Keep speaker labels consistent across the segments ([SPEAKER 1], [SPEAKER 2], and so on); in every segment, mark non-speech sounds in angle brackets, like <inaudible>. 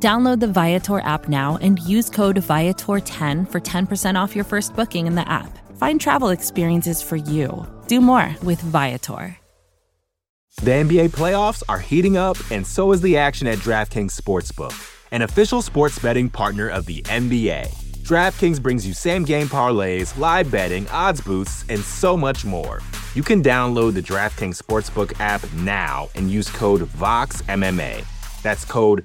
[SPEAKER 1] Download the Viator app now and use code Viator10 for 10% off your first booking in the app. Find travel experiences for you. Do more with Viator.
[SPEAKER 2] The NBA playoffs are heating up, and so is the action at DraftKings Sportsbook, an official sports betting partner of the NBA. DraftKings brings you same game parlays, live betting, odds boosts, and so much more. You can download the DraftKings Sportsbook app now and use code VOXMMA. That's code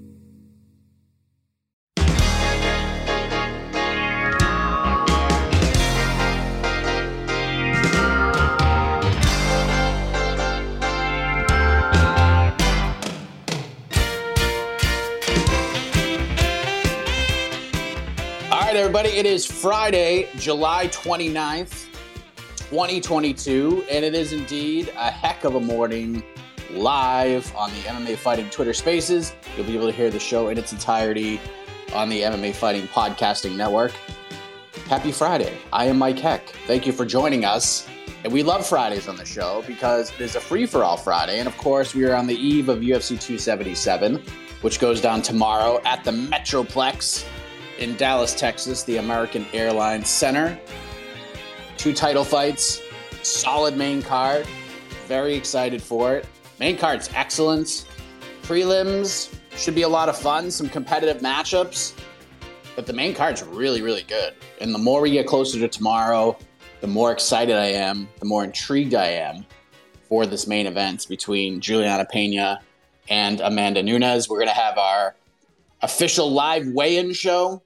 [SPEAKER 3] Everybody. It is Friday, July 29th, 2022, and it is indeed a heck of a morning live on the MMA Fighting Twitter Spaces. You'll be able to hear the show in its entirety on the MMA Fighting Podcasting Network. Happy Friday. I am Mike Heck. Thank you for joining us. And we love Fridays on the show because it is a free for all Friday. And of course, we are on the eve of UFC 277, which goes down tomorrow at the Metroplex in Dallas, Texas, the American Airlines Center. Two title fights, solid main card. Very excited for it. Main card's excellent. Prelims should be a lot of fun, some competitive matchups. But the main card's really, really good. And the more we get closer to tomorrow, the more excited I am, the more intrigued I am for this main event between Julianna Pena and Amanda Nunes. We're going to have our official live weigh in show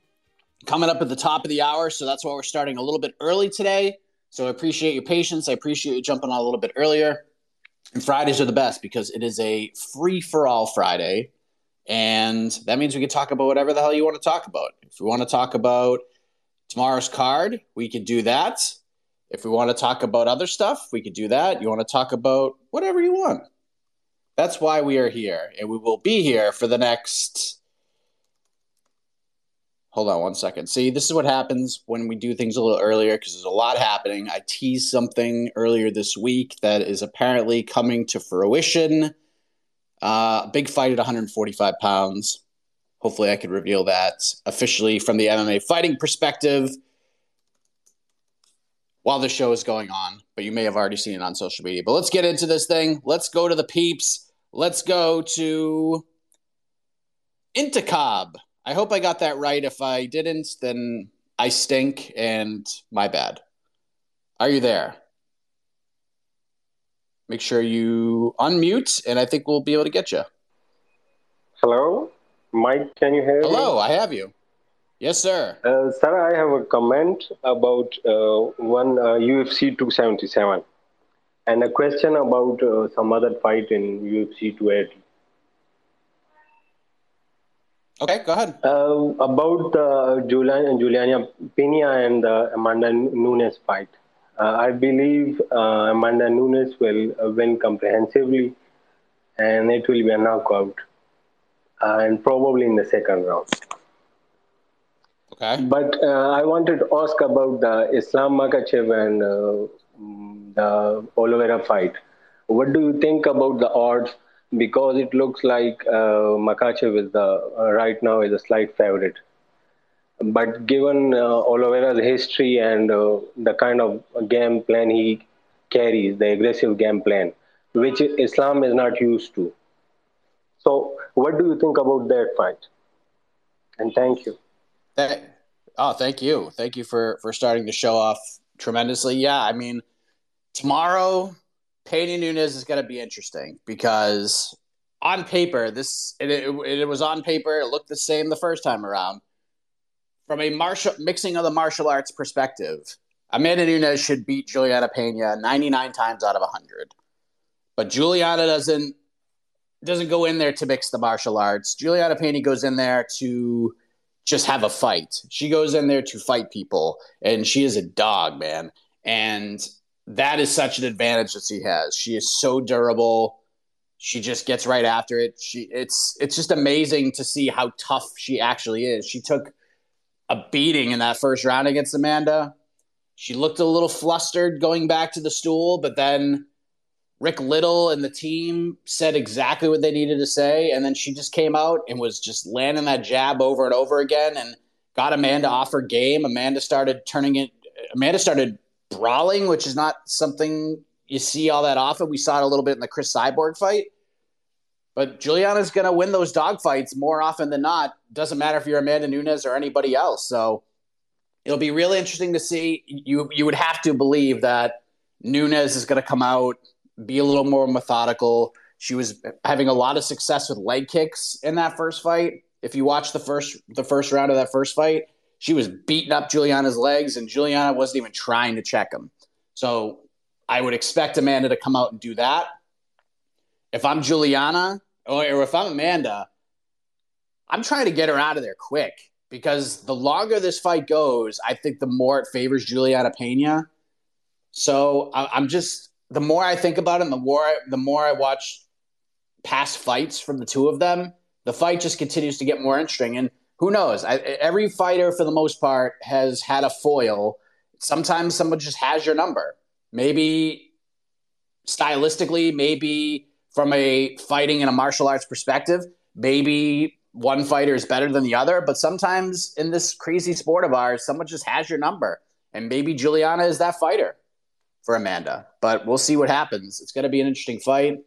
[SPEAKER 3] coming up at the top of the hour. So that's why we're starting a little bit early today. So I appreciate your patience. I appreciate you jumping on a little bit earlier. And Fridays are the best because it is a free for all Friday. And that means we can talk about whatever the hell you want to talk about. If we want to talk about tomorrow's card, we can do that. If we want to talk about other stuff, we could do that. You want to talk about whatever you want. That's why we are here. And we will be here for the next Hold on one second. See, this is what happens when we do things a little earlier because there's a lot happening. I teased something earlier this week that is apparently coming to fruition. Uh, big fight at 145 pounds. Hopefully, I could reveal that officially from the MMA fighting perspective while the show is going on. But you may have already seen it on social media. But let's get into this thing. Let's go to the peeps. Let's go to Intikhab. I hope I got that right. If I didn't, then I stink and my bad. Are you there? Make sure you unmute, and I think we'll be able to get you.
[SPEAKER 4] Hello, Mike. Can you hear
[SPEAKER 3] Hello,
[SPEAKER 4] me?
[SPEAKER 3] Hello, I have you. Yes, sir.
[SPEAKER 4] Uh, sir, I have a comment about uh, one uh, UFC 277 and a question about uh, some other fight in UFC 280.
[SPEAKER 3] Okay, go ahead.
[SPEAKER 4] Uh, about the Julianna, Julianna Pena and the Amanda Nunes fight. Uh, I believe uh, Amanda Nunes will win comprehensively and it will be a knockout uh, and probably in the second round.
[SPEAKER 3] Okay.
[SPEAKER 4] But uh, I wanted to ask about the Islam Makhachev and the Oliveira fight. What do you think about the odds because it looks like uh, Makhachev is the uh, right now is a slight favorite. But given uh, history and uh, the kind of game plan he carries, the aggressive game plan, which Islam is not used to. So, what do you think about that fight? And thank you.
[SPEAKER 3] That, oh, thank you, thank you for for starting the show off tremendously. Yeah, I mean, tomorrow Pena Nunes is going to be interesting because on paper, this it, it, it, was on paper. It looked the same the first time around. From a martial mixing of the martial arts perspective, Amanda Nunes should beat Julianna Pena 99 times out of 100. But Julianna doesn't doesn't go in there to mix the martial arts. Julianna Pena goes in there to just have a fight. She goes in there to fight people, and she is a dog, man. And that is such an advantage that she has. She is so durable. She just gets right after it. She it's it's just amazing to see how tough she actually is. She took a beating in that first round against Amanda. She looked a little flustered going back to the stool, but then Rick Little and the team said exactly what they needed to say, and then she just came out and was just landing that jab over and over again, and got Amanda off her game. Amanda started turning it. Amanda started brawling, which is not something you see all that often. We saw it a little bit in the Cris Cyborg fight. But Julianna's going to win those dog fights more often than not. Doesn't matter if you're Amanda Nunes or anybody else. So it'll be really interesting to see. You you would have to believe that Nunes is going to come out, be a little more methodical. She was having a lot of success with leg kicks in that first fight. If you watch the first the first round of that first fight, she was beating up Julianna's legs, and Julianna wasn't even trying to check him. So I would expect Amanda to come out and do that. If I'm Julianna or if I'm Amanda, I'm trying to get her out of there quick because the longer this fight goes, I think the more it favors Julianna Pena. So I'm just the more I think about it, the more I, the more I watch past fights from the two of them, the fight just continues to get more interesting. And who knows? I, every fighter, for the most part, has had a foil. Sometimes someone just has your number. Maybe stylistically, maybe from a fighting and a martial arts perspective, maybe one fighter is better than the other. But sometimes in this crazy sport of ours, someone just has your number. And maybe Julianna is that fighter for Amanda. But we'll see what happens. It's going to be an interesting fight.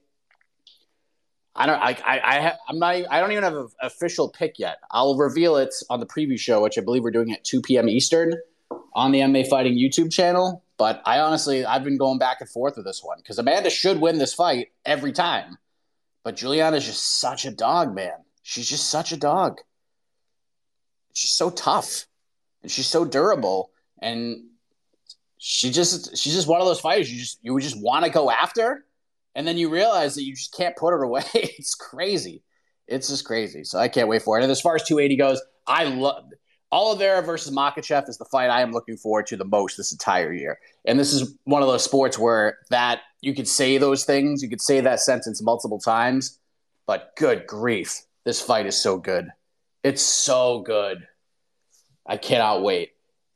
[SPEAKER 3] I don't. I. I. I am not. I don't even have an official pick yet. I'll reveal it on the preview show, which I believe we're doing at 2 p.m. Eastern on the MMA Fighting YouTube channel. But I honestly, I've been going back and forth with this one because Amanda should win this fight every time. But Julianna's just such a dog, man. She's just such a dog. She's so tough and she's so durable and she just she's just one of those fighters you just you would just want to go after and then you realize that you just can't put it away. <laughs> it's crazy. It's just crazy. So I can't wait for it. And as far as 280 goes, I love Oliveira versus Makhachev is the fight I am looking forward to the most this entire year. And this is one of those sports where that you could say those things, you could say that sentence multiple times, but good grief, this fight is so good. It's so good. I cannot wait.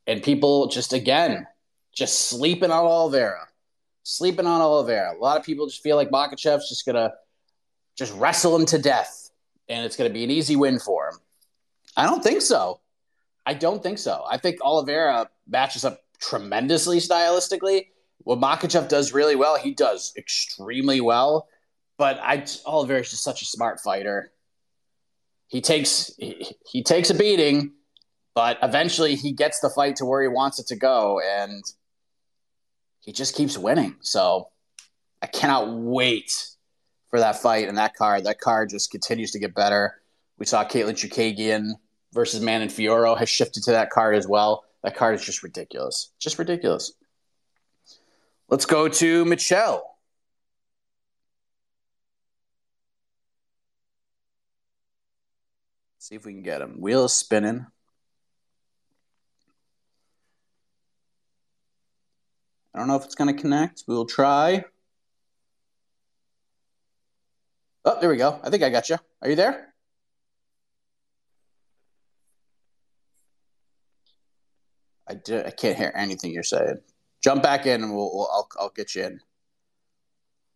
[SPEAKER 3] And people just again, just sleeping on Oliveira sleeping on Oliveira. A lot of people just feel like Makhachev's just gonna just wrestle him to death, and it's gonna be an easy win for him. I don't think so. I don't think so. I think Oliveira matches up tremendously stylistically. What Makhachev does really well, he does extremely well. But I Oliveira is just such a smart fighter. He takes he, he takes a beating, but eventually he gets the fight to where he wants it to go, and he just keeps winning. So I cannot wait for that fight and that card. That card just continues to get better. We saw Katlyn Chookagian versus Manon Fiorot has shifted to that card as well. That card is just ridiculous. Just ridiculous. Let's go to Michelle. See if we can get him. Wheel is spinning. I don't know if it's going to connect. We will try. Oh, there we go. I think I got you. Are you there? I, do, I can't hear anything you're saying. Jump back in and we'll, we'll I'll, I'll get you in.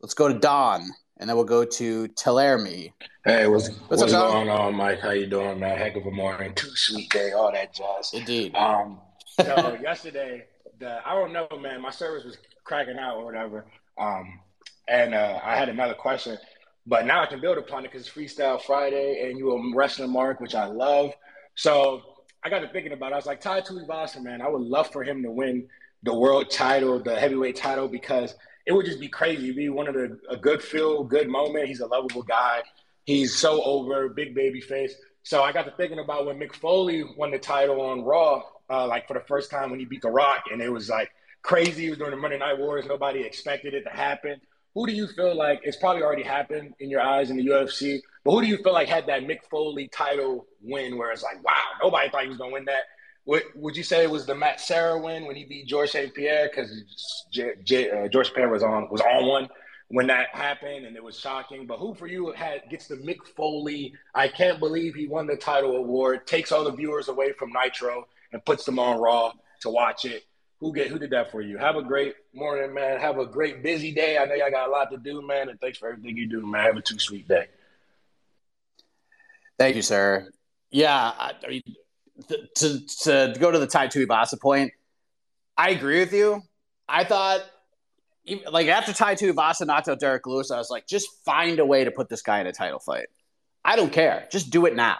[SPEAKER 3] Let's go to Don and then we'll go to Tellerme.
[SPEAKER 5] Hey, what's what's, what's going on, Mike? How you doing, man? Heck of a morning, too sweet day, all that jazz.
[SPEAKER 3] Indeed.
[SPEAKER 5] Um, <laughs> so yesterday, the I don't know, man. My service was cracking out or whatever. Um, and uh, I had another question, but now I can build upon it because it's Freestyle Friday, and you a wrestling mark, which I love. So I got to thinking about. it. I was like, Tai Tuivasa, man. I would love for him to win the world title, the heavyweight title, because it would just be crazy. It'd be one of the a good feel, good moment. He's a lovable guy. He's so over, big baby face. So I got to thinking about when Mick Foley won the title on Raw, uh, like for the first time when he beat The Rock, and it was like crazy. It was during the Monday Night Wars. Nobody expected it to happen. Who do you feel like it's probably already happened in your eyes in the UFC? But who do you feel like had that Mick Foley title win where it's like, wow, nobody thought he was gonna win that? Would, would you say it was the Matt Serra win when he beat George St. Pierre because uh, George Pierre was on was on one when that happened and it was shocking. But who for you had gets the Mick Foley? I can't believe he won the title award. Takes all the viewers away from Nitro and puts them on Raw to watch it. Who get who did that for you? Have a great morning, man. Have a great busy day. I know y'all got a lot to do, man. And thanks for everything you do, man. Have a too sweet day.
[SPEAKER 3] Thank you, sir. Yeah, I, I mean to, to go to the Tai Tuivasa point, I agree with you. I thought, like after Tai Tuivasa knocked out Derrick Lewis, I was like, just find a way to put this guy in a title fight. I don't care. Just do it now.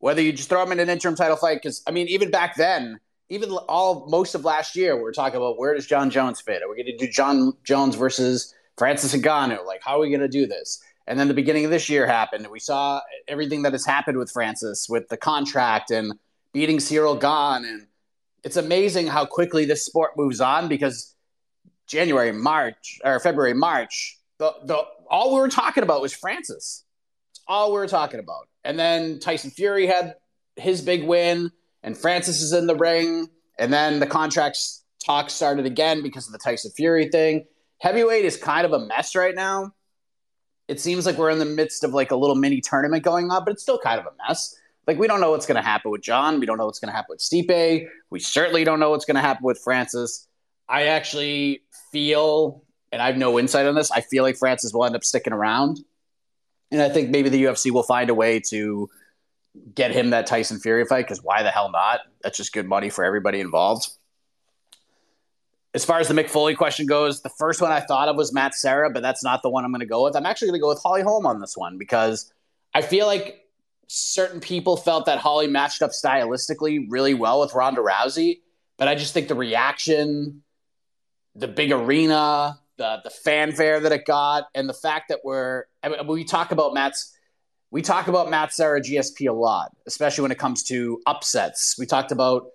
[SPEAKER 3] Whether you just throw him in an interim title fight, because I mean, even back then, even all most of last year, we were talking about where does Jon Jones fit? Are we going to do Jon Jones versus Francis Ngannou? Like, how are we going to do this? And then the beginning of this year happened. We saw everything that has happened with Francis, with the contract and beating Ciryl Gane. And it's amazing how quickly this sport moves on because January, March, or February, March, the, the all we were talking about was Francis. All we were talking about. And then Tyson Fury had his big win, and Francis is in the ring. And then the contracts talk started again because of the Tyson Fury thing. Heavyweight is kind of a mess right now. It seems like we're in the midst of like a little mini tournament going on, but it's still kind of a mess. Like we don't know what's going to happen with Jon. We don't know what's going to happen with Stipe. We certainly don't know what's going to happen with Francis. I actually feel, and I have no insight on this. I feel like Francis will end up sticking around, and I think maybe the UFC will find a way to get him that Tyson Fury fight. Because why the hell not? That's just good money for everybody involved. As far as the Mick Foley question goes, the first one I thought of was Matt Serra, but that's not the one I'm going to go with. I'm actually going to go with Holly Holm on this one because I feel like certain people felt that Holly matched up stylistically really well with Ronda Rousey, but I just think the reaction, the big arena, the the fanfare that it got, and the fact that we're I mean, we talk about Matt's we talk about Matt Serra GSP a lot, especially when it comes to upsets. We talked about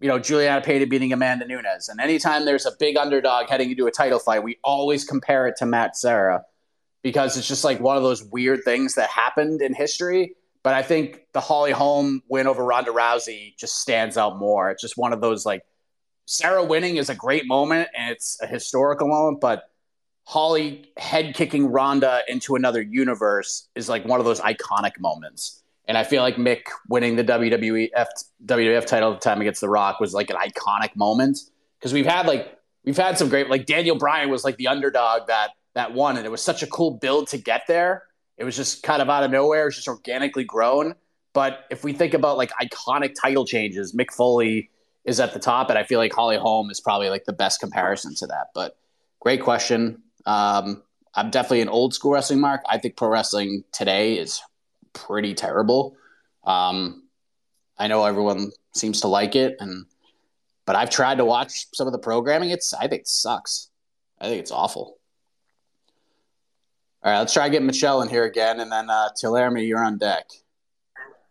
[SPEAKER 3] you know Julianna Pena beating Amanda Nunes, and anytime there's a big underdog heading into a title fight, we always compare it to Matt Serra because it's just like one of those weird things that happened in history but I think the Holly Holm win over Ronda Rousey just stands out more. It's just one of those like Serra winning is a great moment and it's a historical moment, but Holly head kicking Ronda into another universe is like one of those iconic moments. And I feel like Mick winning the WWF WWF title at the time against The Rock was like an iconic moment because we've had like we've had some great like Daniel Bryan was like the underdog that that won, and it was such a cool build to get there. It was just kind of out of nowhere. It's just organically grown. But if we think about like iconic title changes, Mick Foley is at the top, and I feel like Holly Holm is probably like the best comparison to that. But great question. Um, I'm definitely an old school wrestling mark. I think pro wrestling today is pretty terrible. Um, I know everyone seems to like it, and but I've tried to watch some of the programming. It's I think it sucks. I think it's awful. All right, let's try to get Michelle in here again, and then uh, Tillerme, you're on deck.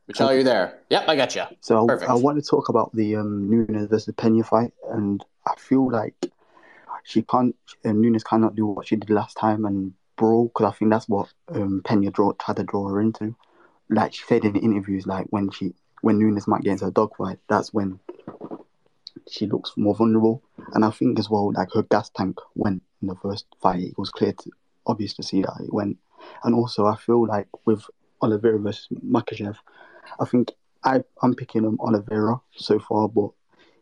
[SPEAKER 3] Michelle, okay. you there? Yep, I got you.
[SPEAKER 6] So Perfect. I, I want to talk about the um, Nunes versus Pena fight, and I feel like she can't. Uh, Nunes cannot do what she did last time and brawl because I think that's what um, Pena draw, tried to draw her into. Like she said in the interviews, like when she when Nunes might get into a dogfight, that's when she looks more vulnerable. And I think as well, like her gas tank went in the first fight, it was clear to, obvious to see that it went. And also, I feel like with Oliveira versus Makhachev, I think I, I'm picking him Oliveira so far, but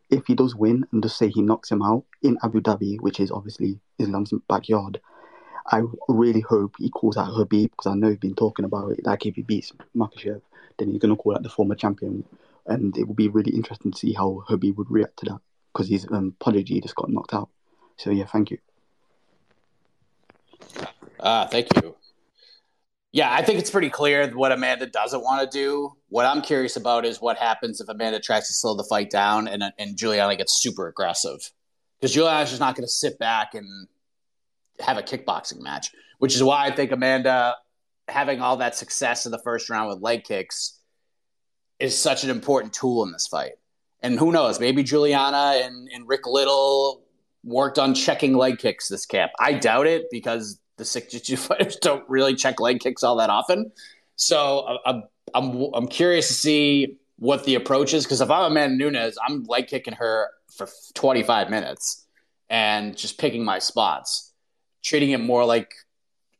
[SPEAKER 6] if he does win and just say he knocks him out in Abu Dhabi, which is obviously Islam's backyard, I really hope he calls out Khabib because I know he's been talking about it. Like if he beats Makhachev, then he's going to call out the former champion, and it will be really interesting to see how Khabib would react to that because his um, prodigy just got knocked out. So yeah, thank you.
[SPEAKER 3] Ah, thank you. Yeah, I think it's pretty clear what Amanda doesn't want to do. What I'm curious about is what happens if Amanda tries to slow the fight down and and Julianna gets super aggressive. Because Julianna's just not going to sit back and have a kickboxing match, which is why I think Amanda having all that success in the first round with leg kicks is such an important tool in this fight. And who knows, maybe Julianna and, and Rick Little worked on checking leg kicks this camp. I doubt it because the six jiu <laughs> fighters don't really check leg kicks all that often. So uh, I'm, I'm, I'm curious to see what the approach is because if I'm Amanda Nunes, I'm leg kicking her for 25 minutes and just picking my spots, treating it more like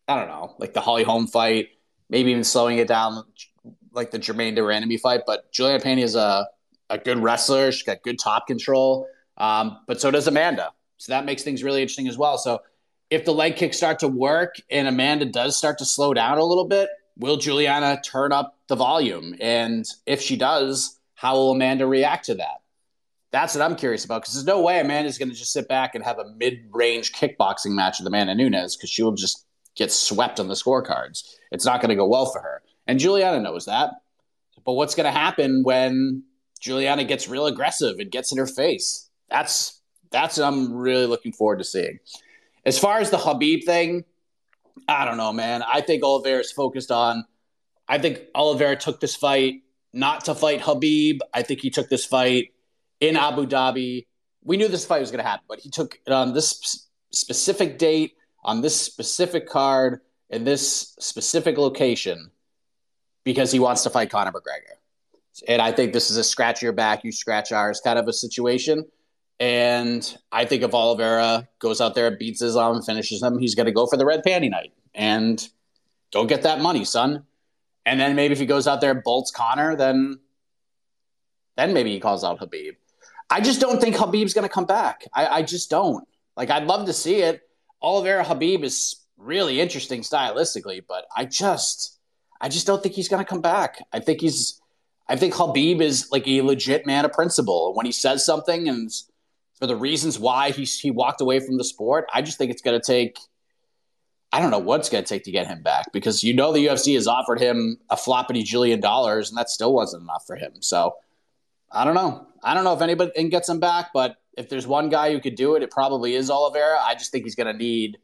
[SPEAKER 3] I don't know, like the Holly Holm fight, maybe even slowing it down like the Germaine de Randamie fight. But Julianna Pena is a, a good wrestler. She's got good top control. Um, but so does Amanda. So that makes things really interesting as well. So if the leg kicks start to work and Amanda does start to slow down a little bit, will Julianna turn up the volume? And if she does, how will Amanda react to that? That's what I'm curious about because there's no way Amanda's going to just sit back and have a mid-range kickboxing match with Amanda Nunes because she will just get swept on the scorecards. It's not going to go well for her. And Julianna knows that. But what's going to happen when Julianna gets real aggressive and gets in her face? That's that's what I'm really looking forward to seeing. As far as the Habib thing, I don't know, man. I think Oliveira is focused on. I think Oliveira took this fight not to fight Habib. I think he took this fight in Abu Dhabi. We knew this fight was going to happen, but he took it on this specific date, on this specific card, in this specific location because he wants to fight Conor McGregor. And I think this is a scratch your back, you scratch ours kind of a situation. And I think if Oliveira goes out there beats Islam finishes him, he's going to go for the red panty night and go get that money, son. And then maybe if he goes out there bolts Conor, then then maybe he calls out Habib. I just don't think Habib's going to come back. I, I, just don't. Like, I'd love to see it. Oliveira Habib is really interesting stylistically, but I just, I just don't think he's going to come back. I think he's, I think Habib is like a legit man of principle. When he says something and for the reasons why he he walked away from the sport, I just think it's going to take. I don't know what it's going to take to get him back because you know the UFC has offered him a floppity jillion dollars and that still wasn't enough for him. So I don't know. I don't know if anybody gets him back, but if there's one guy who could do it, it probably is Oliveira. I just think he's going to need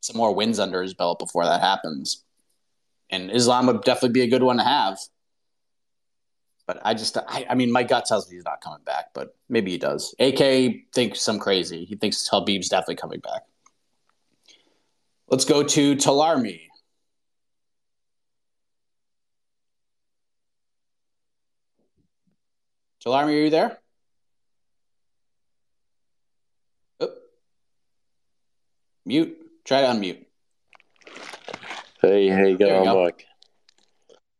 [SPEAKER 3] some more wins under his belt before that happens. And Islam would definitely be a good one to have. But I just, I, I mean, my gut tells me he's not coming back, but maybe he does. AK thinks some crazy. He thinks Khabib's definitely coming back. Let's go to Talarmi. Talarmi, are you there? Oh. Mute. Try to unmute.
[SPEAKER 7] Hey, how you going. Mike?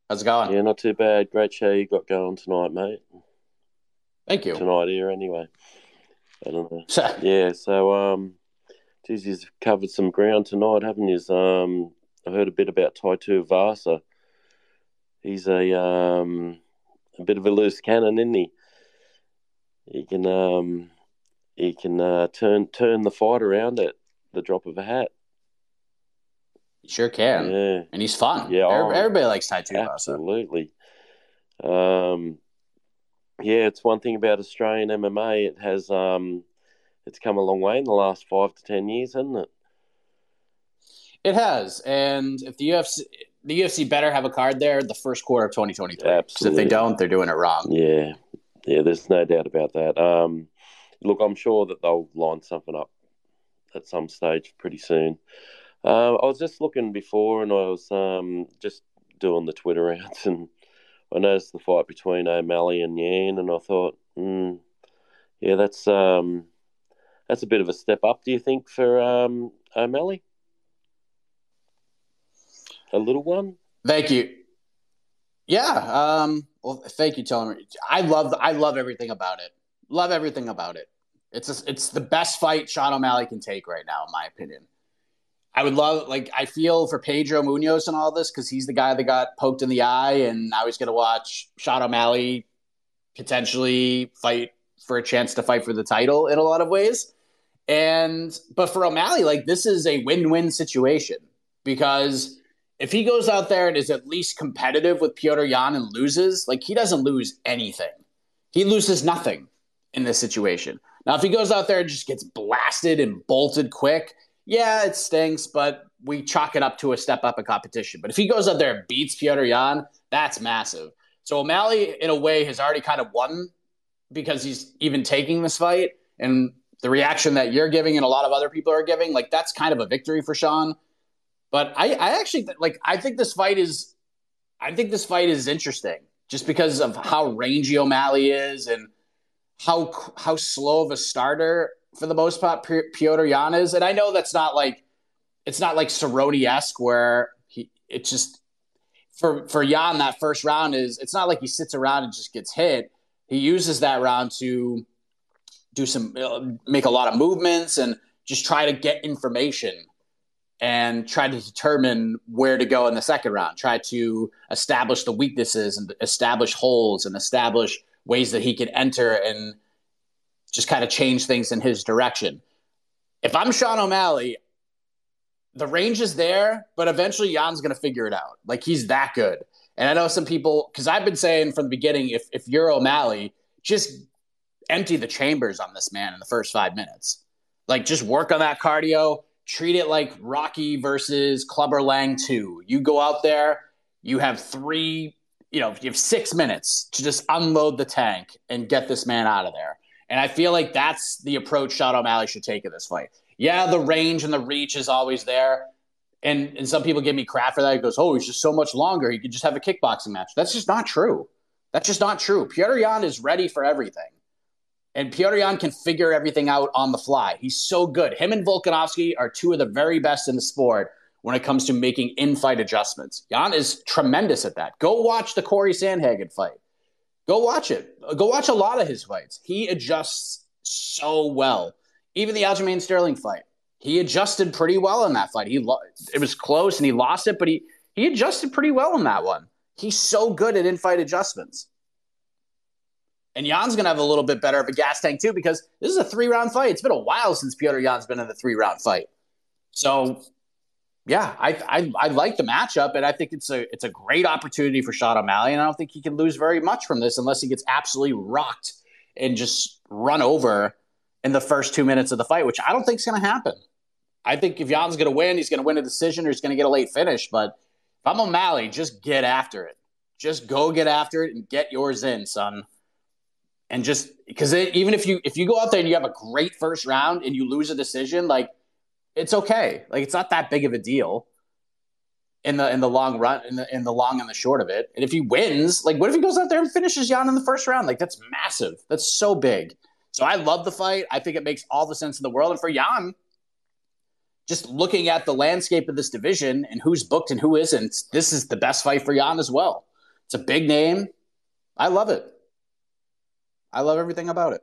[SPEAKER 3] How's it going?
[SPEAKER 7] Yeah, not too bad. Great show you got going tonight, mate.
[SPEAKER 3] Thank you.
[SPEAKER 7] Tonight here, anyway. I don't know. <laughs> yeah, so um, geez, you've covered some ground tonight, haven't you? Um, I heard a bit about Tai Tuivasa. He's a um, a bit of a loose cannon, isn't he? He can um, he can uh, turn turn the fight around at the drop of a hat.
[SPEAKER 3] Sure can.
[SPEAKER 7] Yeah.
[SPEAKER 3] And he's fun.
[SPEAKER 7] Yeah.
[SPEAKER 3] Everybody, oh, everybody likes Tuivasa.
[SPEAKER 7] Absolutely. Um, yeah, it's one thing about Australian MMA. It has um, it's come a long way in the last five to ten years, hasn't it?
[SPEAKER 3] It has, and if the UFC, the UFC better have a card there the first quarter of 2023. Because if they don't, they're doing it wrong.
[SPEAKER 7] Yeah, yeah. There's no doubt about that. Um, look, I'm sure that they'll line something up at some stage pretty soon. Uh, I was just looking before, and I was um, just doing the Twitter <laughs> rounds, and I noticed the fight between O'Malley and Yan, and I thought, mm, yeah, that's um, that's a bit of a step up. Do you think for um, O'Malley? A little one.
[SPEAKER 3] Thank you. Yeah. Um, well, thank you, Tony. I love I love everything about it. Love everything about it. It's a, it's the best fight Sean O'Malley can take right now, in my opinion. I would love, like, I feel for Pedro Munhoz and all this because he's the guy that got poked in the eye, and now he's going to watch Sean O'Malley potentially fight for a chance to fight for the title in a lot of ways. And, but for O'Malley, like, this is a win win situation because if he goes out there and is at least competitive with Petr Yan and loses, like, he doesn't lose anything. He loses nothing in this situation. Now, if he goes out there and just gets blasted and bolted quick, yeah, it stinks, but we chalk it up to a step up in competition. But if he goes out there and beats Petr Yan, that's massive. So O'Malley, in a way, has already kind of won because he's even taking this fight. And the reaction that you're giving and a lot of other people are giving, like that's kind of a victory for Sean. But I, I actually like I think this fight is I think this fight is interesting just because of how rangy O'Malley is and how how slow of a starter for the most part Petr Yan is, and I know that's not like it's not like Cerrone esque where he it's just for for Yan that first round is it's not like he sits around and just gets hit. He uses that round to do some uh, make a lot of movements and just try to get information and try to determine where to go in the second round. Try to establish the weaknesses and establish holes and establish ways that he can enter and just kind of change things in his direction. If I'm Sean O'Malley, the range is there, but eventually Yan's going to figure it out. Like he's that good. And I know some people, because I've been saying from the beginning, if, if you're O'Malley, just empty the chambers on this man in the first five minutes. Like just work on that cardio, treat it like Rocky versus Clubber Lang 2. You go out there, you have three, you know, you have six minutes to just unload the tank and get this man out of there. And I feel like that's the approach Sean O'Malley should take in this fight. Yeah, the range and the reach is always there. And, and some people give me crap for that. He goes, oh, he's just so much longer. He could just have a kickboxing match. That's just not true. That's just not true. Petr Yan is ready for everything. And Petr Yan can figure everything out on the fly. He's so good. Him and Volkanovski are two of the very best in the sport when it comes to making in-fight adjustments. Yan is tremendous at that. Go watch the Cory Sandhagen fight. Go watch it. Go watch a lot of his fights. He adjusts so well. Even the Aljamain Sterling fight, he adjusted pretty well in that fight. He lo- it was close and he lost it, but he he adjusted pretty well in that one. He's so good at in-fight adjustments. And Yan's gonna have a little bit better of a gas tank too because this is a three-round fight. It's been a while since Piotr Yan's been in a three-round fight. So yeah, I, I, I like the matchup, and I think it's a it's a great opportunity for Sean O'Malley, and I don't think he can lose very much from this unless he gets absolutely rocked and just run over in the first two minutes of the fight, which I don't think is going to happen. I think if Yan's going to win, he's going to win a decision or he's going to get a late finish. But if I'm O'Malley, just get after it. Just go get after it and get yours in, son. And just because even if you if you go out there and you have a great first round and you lose a decision, like it's okay. Like it's not that big of a deal in the in the long run, in the in the long and the short of it. And if he wins, like what if he goes out there and finishes Yan in the first round? Like that's massive. That's so big. So I love the fight. I think it makes all the sense in the world. And for Yan, just looking at the landscape of this division and who's booked and who isn't, this is the best fight for Yan as well. It's a big name. I love it. I love everything about it.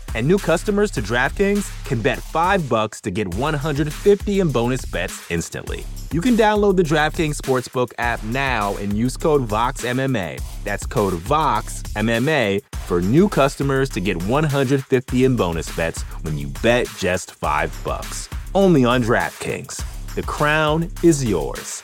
[SPEAKER 2] And new customers to DraftKings can bet 5 bucks to get 150 in bonus bets instantly. You can download the DraftKings Sportsbook app now and use code VOXMMA. That's code VOXMMA for new customers to get 150 in bonus bets when you bet just 5 bucks. Only on DraftKings. The crown is yours.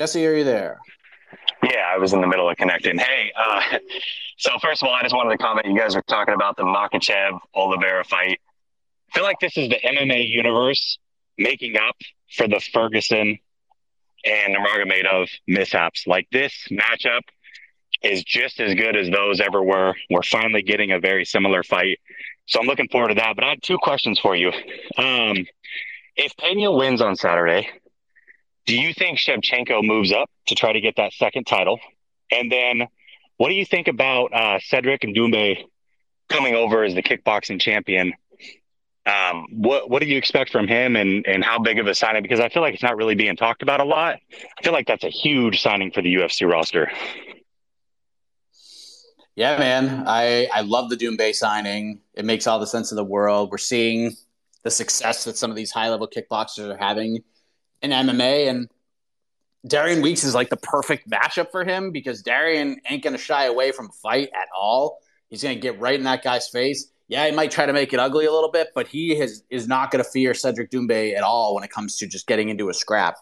[SPEAKER 3] Jesse, are you there?
[SPEAKER 8] Yeah, I was in the middle of connecting. Hey, uh, <laughs> so first of all, I just wanted to comment. You guys are talking about the Makhachev Oliveira fight. I feel like this is the MMA universe making up for the Ferguson and Nurmagomedov mishaps. Like this matchup is just as good as those ever were. We're finally getting a very similar fight. So I'm looking forward to that. But I had two questions for you. Um, if Pena wins on Saturday, do you think Shevchenko moves up to try to get that second title? And then what do you think about uh, Cedric Doumbé coming over as the kickboxing champion? Um, what what do you expect from him and and how big of a signing? Because I feel like it's not really being talked about a lot. I feel like that's a huge signing for the UFC roster.
[SPEAKER 3] Yeah, man. I I love the Doumbé signing. It makes all the sense in the world. We're seeing the success that some of these high level kickboxers are having in MMA. And Darian Weeks is like the perfect matchup for him because Darian ain't going to shy away from a fight at all. He's going to get right in that guy's face. Yeah, he might try to make it ugly a little bit, but he has, is not going to fear Cedric Doumbé at all when it comes to just getting into a scrap.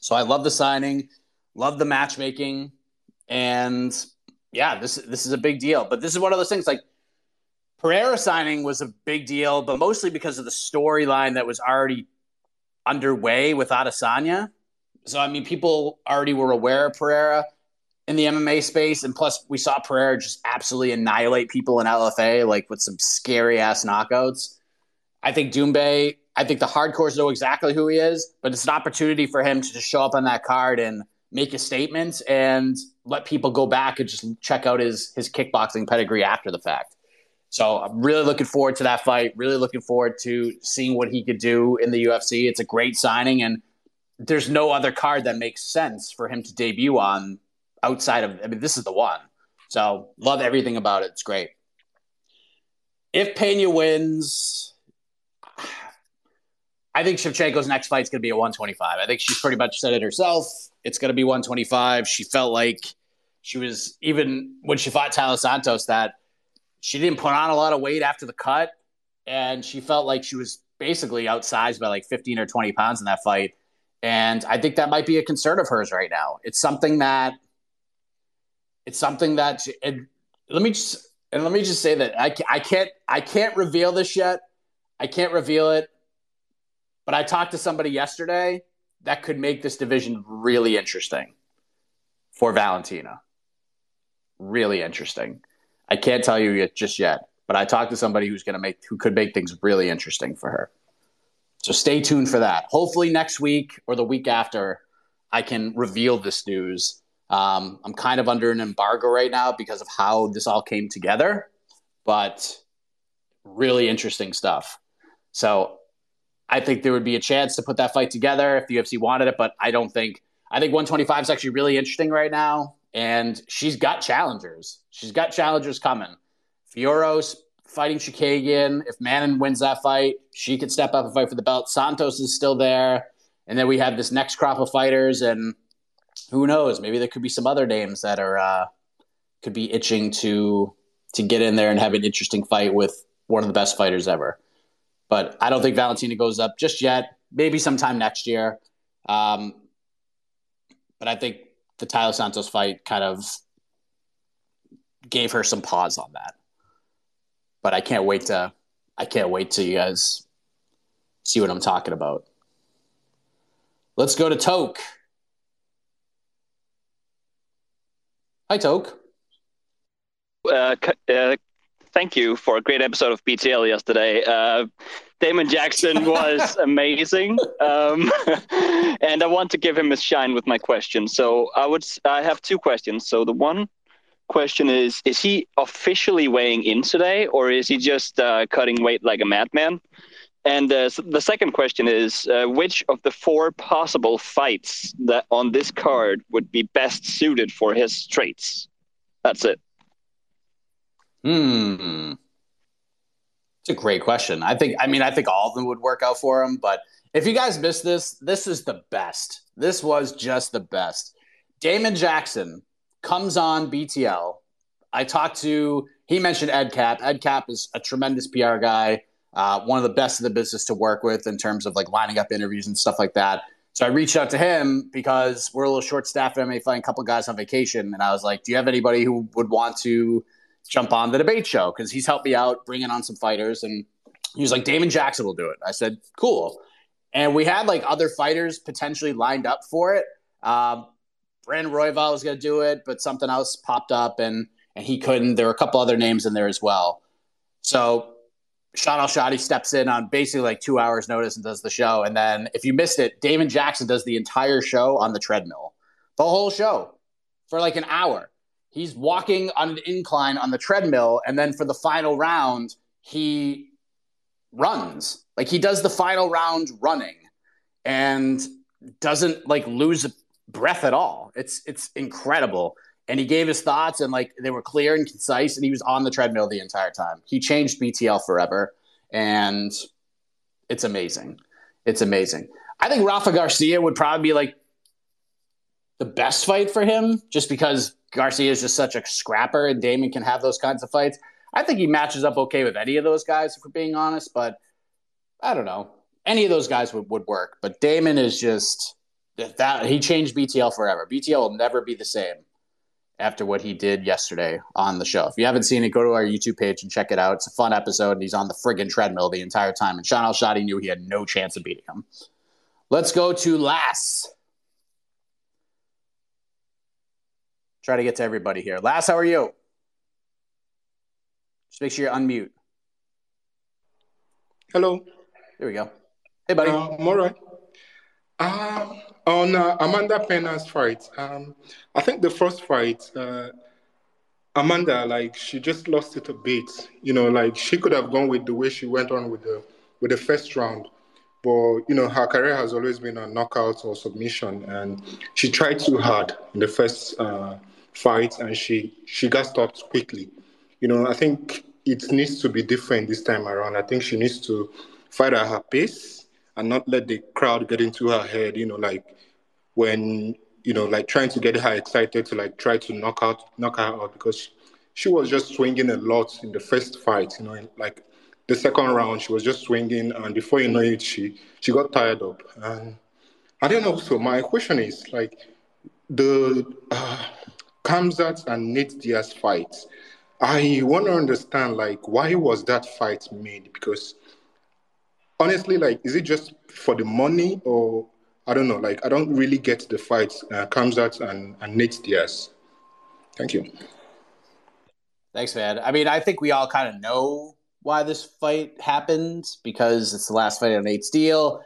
[SPEAKER 3] So I love the signing, love the matchmaking, and yeah, this this is a big deal. But this is one of those things like Pereira signing was a big deal, but mostly because of the storyline that was already underway with Adesanya. So I mean, people already were aware of Pereira in the MMA space, and plus we saw Pereira just absolutely annihilate people in LFA, like with some scary ass knockouts. I think Doumbé. I think the hardcores know exactly who he is, but it's an opportunity for him to just show up on that card and make a statement and let people go back and just check out his his kickboxing pedigree after the fact. So I'm really looking forward to that fight. Really looking forward to seeing what he could do in the UFC. It's a great signing, and there's no other card that makes sense for him to debut on outside of. I mean, this is the one. So love everything about it. It's great. If Pena wins, I think Shevchenko's next fight is going to be at 125. I think she's pretty much said it herself. It's going to be 125. She felt like she was even when she fought Taila Santos that she didn't put on a lot of weight after the cut, and she felt like she was basically outsized by like 15 or 20 pounds in that fight. And I think that might be a concern of hers right now. It's something that it's something that she, let me just and let me just say that I, I can't I can't reveal this yet. I can't reveal it. But I talked to somebody yesterday that could make this division really interesting for Valentina. Really interesting. I can't tell you yet just yet, but I talked to somebody who's going to make who could make things really interesting for her. So stay tuned for that. Hopefully next week or the week after, I can reveal this news. Um, I'm kind of under an embargo right now because of how this all came together, but really interesting stuff. So I think there would be a chance to put that fight together if the UFC wanted it, but I don't think. I think 125 is actually really interesting right now and she's got challengers. She's got challengers coming. Fiorot's fighting Chookagian. If Manon wins that fight, she could step up and fight for the belt. Santos is still there. And then we have this next crop of fighters, and who knows? Maybe there could be some other names that are uh, could be itching to to get in there and have an interesting fight with one of the best fighters ever. But I don't think Valentina goes up just yet. Maybe sometime next year. Um, but I think the Taila Santos fight kind of gave her some pause on that. But I can't wait to I can't wait to you guys see what I'm talking about. Let's go to Toke. Hi, Toke.
[SPEAKER 9] Uh, uh, thank you for a great episode of BTL yesterday. Uh, Damon Jackson was <laughs> amazing, um, <laughs> and I want to give him a shine with my question. So I would I have two questions. So the one question is: Is he officially weighing in today, or is he just uh, cutting weight like a madman? And uh, the second question is: uh, Which of the four possible fights that on this card would be best suited for his traits? That's it.
[SPEAKER 3] Hmm. It's a great question. I think, I mean, I think all of them would work out for him. But if you guys missed this, this is the best. This was just the best. Damon Jackson comes on BTL. I talked to, he mentioned Ed Cap. Ed Cap is a tremendous PR guy, uh, one of the best in the business to work with in terms of like lining up interviews and stuff like that. So I reached out to him because we're a little short staffed at MMA Fighting, a couple guys on vacation. And I was like, do you have anybody who would want to jump on the debate show because he's helped me out bringing on some fighters. And he was like, Damon Jackson will do it. I said, cool. And we had like other fighters potentially lined up for it. Um, Brandon Royval was going to do it, but something else popped up and and he couldn't. There were a couple other names in there as well. So Shaun Al-Shatti steps in on basically like two hours notice and does the show. And then if you missed it, Damon Jackson does the entire show on the treadmill, the whole show for like an hour he's walking on an incline on the treadmill and then for the final round he runs. Like he does the final round running and doesn't like lose breath at all. It's it's incredible. And he gave his thoughts and like they were clear and concise and he was on the treadmill the entire time. He changed btl forever and it's amazing. It's amazing. I think rafa garcia would probably be like the best fight for him just because Garcia is just such a scrapper and Damon can have those kinds of fights. I think he matches up okay with any of those guys, if we're being honest, but I don't know. Any of those guys would, would work. But Damon is just that he changed BTL forever. BTL will never be the same after what he did yesterday on the show. If you haven't seen it, go to our YouTube page and check it out. It's a fun episode, and he's on the friggin' treadmill the entire time. And Shaun Al-Shatti knew he had no chance of beating him. Let's go to Lass. Try to get to everybody here. Lass, how are you? Just make sure you unmute.
[SPEAKER 10] Hello.
[SPEAKER 3] There we go. Hey, buddy.
[SPEAKER 10] Uh, I'm all right. Uh, on uh, Amanda Pena's fight, um, I think the first fight, uh, Amanda, like she just lost it a bit. You know, like she could have gone with the way she went on with the with the first round, but you know her career has always been a knockout or submission, and she tried too hard in the first uh, fight and she she got stopped quickly. You know, I think it needs to be different this time around. I think she needs to fight at her pace and not let the crowd get into her head. You know, like when you know, like trying to get her excited to like try to knock out knock her out because she was just swinging a lot in the first fight. You know, like the second round she was just swinging, and before you know it, she she got tired up. And I don't know. So my question is like the. Uh, Khamzat and Nate Diaz fight. I want to understand, like, why was that fight made? Because honestly, like, is it just for the money, or I don't know. Like, I don't really get the fight. Uh, Khamzat and, and Nate Diaz. Thank you.
[SPEAKER 3] Thanks, man. I mean, I think we all kind of know why this fight happened because it's the last fight on Nate's deal.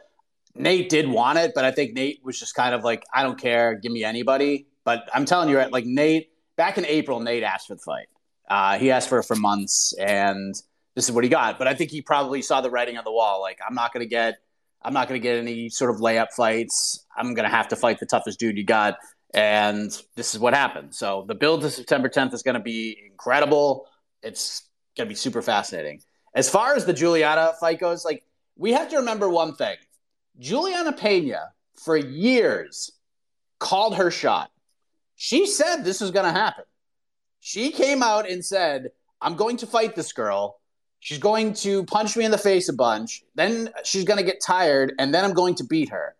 [SPEAKER 3] Nate did want it, but I think Nate was just kind of like, I don't care, give me anybody. But I'm telling you, like Nate, back in April, Nate asked for the fight. Uh, he asked for it for months, and this is what he got. But I think he probably saw the writing on the wall. Like, I'm not going to get, I'm not going to get any sort of layup fights. I'm going to have to fight the toughest dude you got, and this is what happened. So the build to September 10th is going to be incredible. It's going to be super fascinating. As far as the Julianna fight goes, like we have to remember one thing: Julianna Pena for years called her shot. She said this was going to happen. She came out and said, I'm going to fight this girl. She's going to punch me in the face a bunch. Then she's going to get tired, and then I'm going to beat her.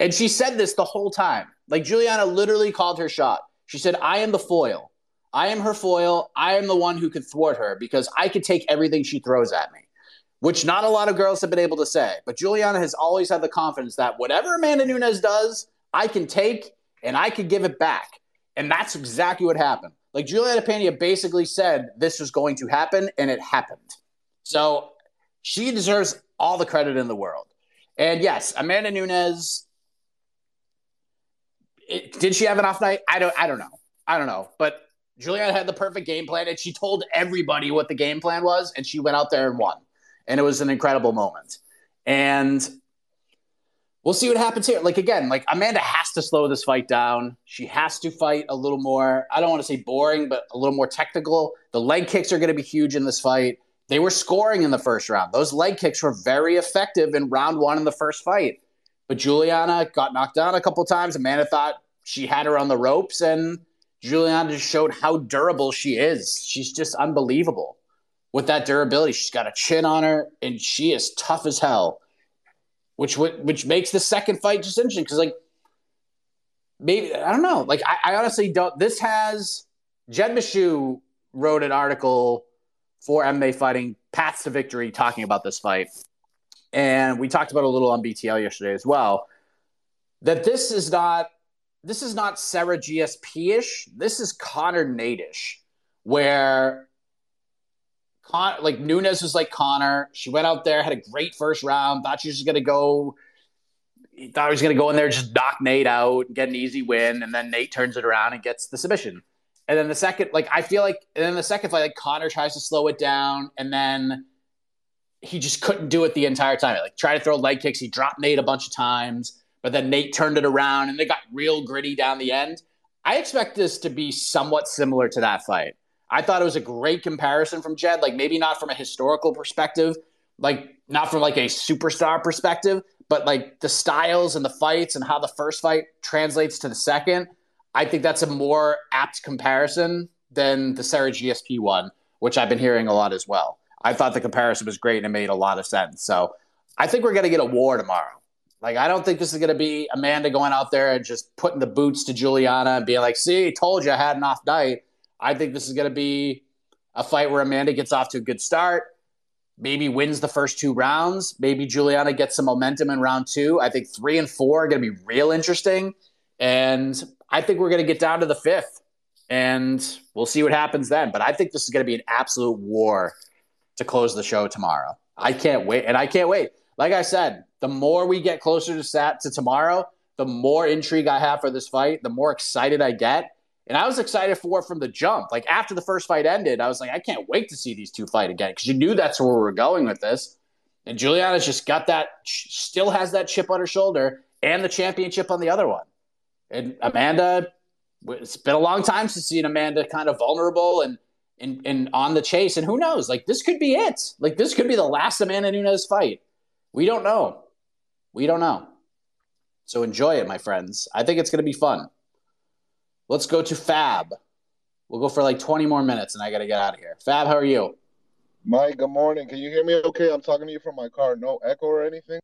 [SPEAKER 3] And she said this the whole time. Like Julianna literally called her shot. She said, I am the foil. I am her foil. I am the one who could thwart her because I could take everything she throws at me, which not a lot of girls have been able to say. But Julianna has always had the confidence that whatever Amanda Nunes does, I can take and I could give it back. And that's exactly what happened. Like Julianna Pena basically said this was going to happen, and it happened. So She deserves all the credit in the world. And yes, Amanda Nunes. It, did she have an off night? I don't. I don't know. I don't know. But Julianna had the perfect game plan, and she told everybody what the game plan was, and she went out there and won. And it was an incredible moment. And we'll see what happens here. Like again, like Amanda has to slow this fight down. She has to fight a little more. I don't want to say boring, but a little more technical. The leg kicks are going to be huge in this fight. They were scoring in the first round. Those leg kicks were very effective in round one in the first fight. But Julianna got knocked down a couple times. Amanda thought she had her on the ropes, and Julianna just showed how durable she is. She's just unbelievable with that durability. She's got a chin on her, and she is tough as hell. Which which makes the second fight just interesting because like maybe I don't know. Like I, I honestly don't. This has Jed Meshew wrote an article for MMA Fighting Paths to Victory talking about this fight. And we talked about a little on BTL yesterday as well. That this is not this is not Serra GSP ish. This is Conor Nate-ish, where Con- like Nunes was like Conor. She went out there, had a great first round, thought she was gonna go thought he was gonna go in there, just knock Nate out, and get an easy win, and then Nate turns it around and gets the submission. And then the second, like I feel like, and then the second fight, like Conor tries to slow it down, and then he just couldn't do it the entire time. Like try to throw leg kicks, he dropped Nate a bunch of times, but then Nate turned it around, and they got real gritty down the end. I expect this to be somewhat similar to that fight. I thought it was a great comparison from Jed, like maybe not from a historical perspective, like not from like a superstar perspective, but like the styles and the fights and how the first fight translates to the second. I think that's a more apt comparison than the Serra GSP one, which I've been hearing a lot as well. I thought the comparison was great and it made a lot of sense. So I think we're going to get a war tomorrow. Like, I don't think this is going to be Amanda going out there and just putting the boots to Julianna and being like, see, told you I had an off night. I think this is going to be a fight where Amanda gets off to a good start, maybe wins the first two rounds. Maybe Julianna gets some momentum in round two. I think three and four are going to be real interesting. And I think we're going to get down to the fifth, and we'll see what happens then. But I think this is going to be an absolute war to close the show tomorrow. I can't wait, and I can't wait. Like I said, the more we get closer to sat to tomorrow, the more intrigue I have for this fight, the more excited I get. And I was excited for it from the jump. Like after the first fight ended, I was like, I can't wait to see these two fight again because you knew that's where we were going with this. And Julianna's just got that, still has that chip on her shoulder and the championship on the other one. And Amanda, it's been a long time since seen Amanda kind of vulnerable and and and on the chase. And who knows? Like this could be it. Like this could be the last Amanda Nunes fight. We don't know. We don't know. So enjoy it, my friends. I think it's going to be fun. Let's go to Fab. We'll go for like 20 more minutes and I got to get out of here. Fab, how are you?
[SPEAKER 11] Mike, good morning. Can you hear me okay? I'm talking to you from my car. No echo or anything?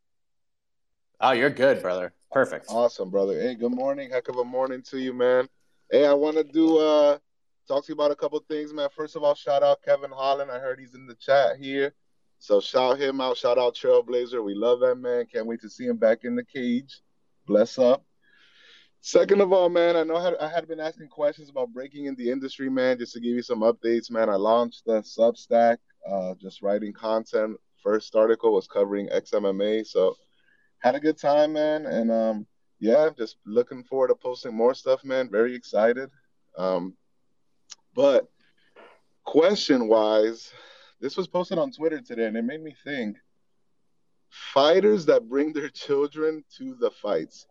[SPEAKER 3] Oh, you're good, brother. Perfect.
[SPEAKER 11] Awesome, brother. Hey, good morning. Heck of a morning to you, man. Hey, I want to do uh talk to you about a couple things, man. First of all, shout out Kevin Holland. I heard he's in the chat here. So shout him out. Shout out Trailblazer. We love that man. Can't wait to see him back in the cage. Bless up. Second of all, man, I know I had, I had been asking questions about breaking in the industry, man. Just to give you some updates, man. I launched the Substack, uh, just writing content. First article was covering XMMA, so had a good time, man. And um, yeah, just looking forward to posting more stuff, man. Very excited. Um, but question wise, this was posted on Twitter today, and it made me think fighters that bring their children to the fights.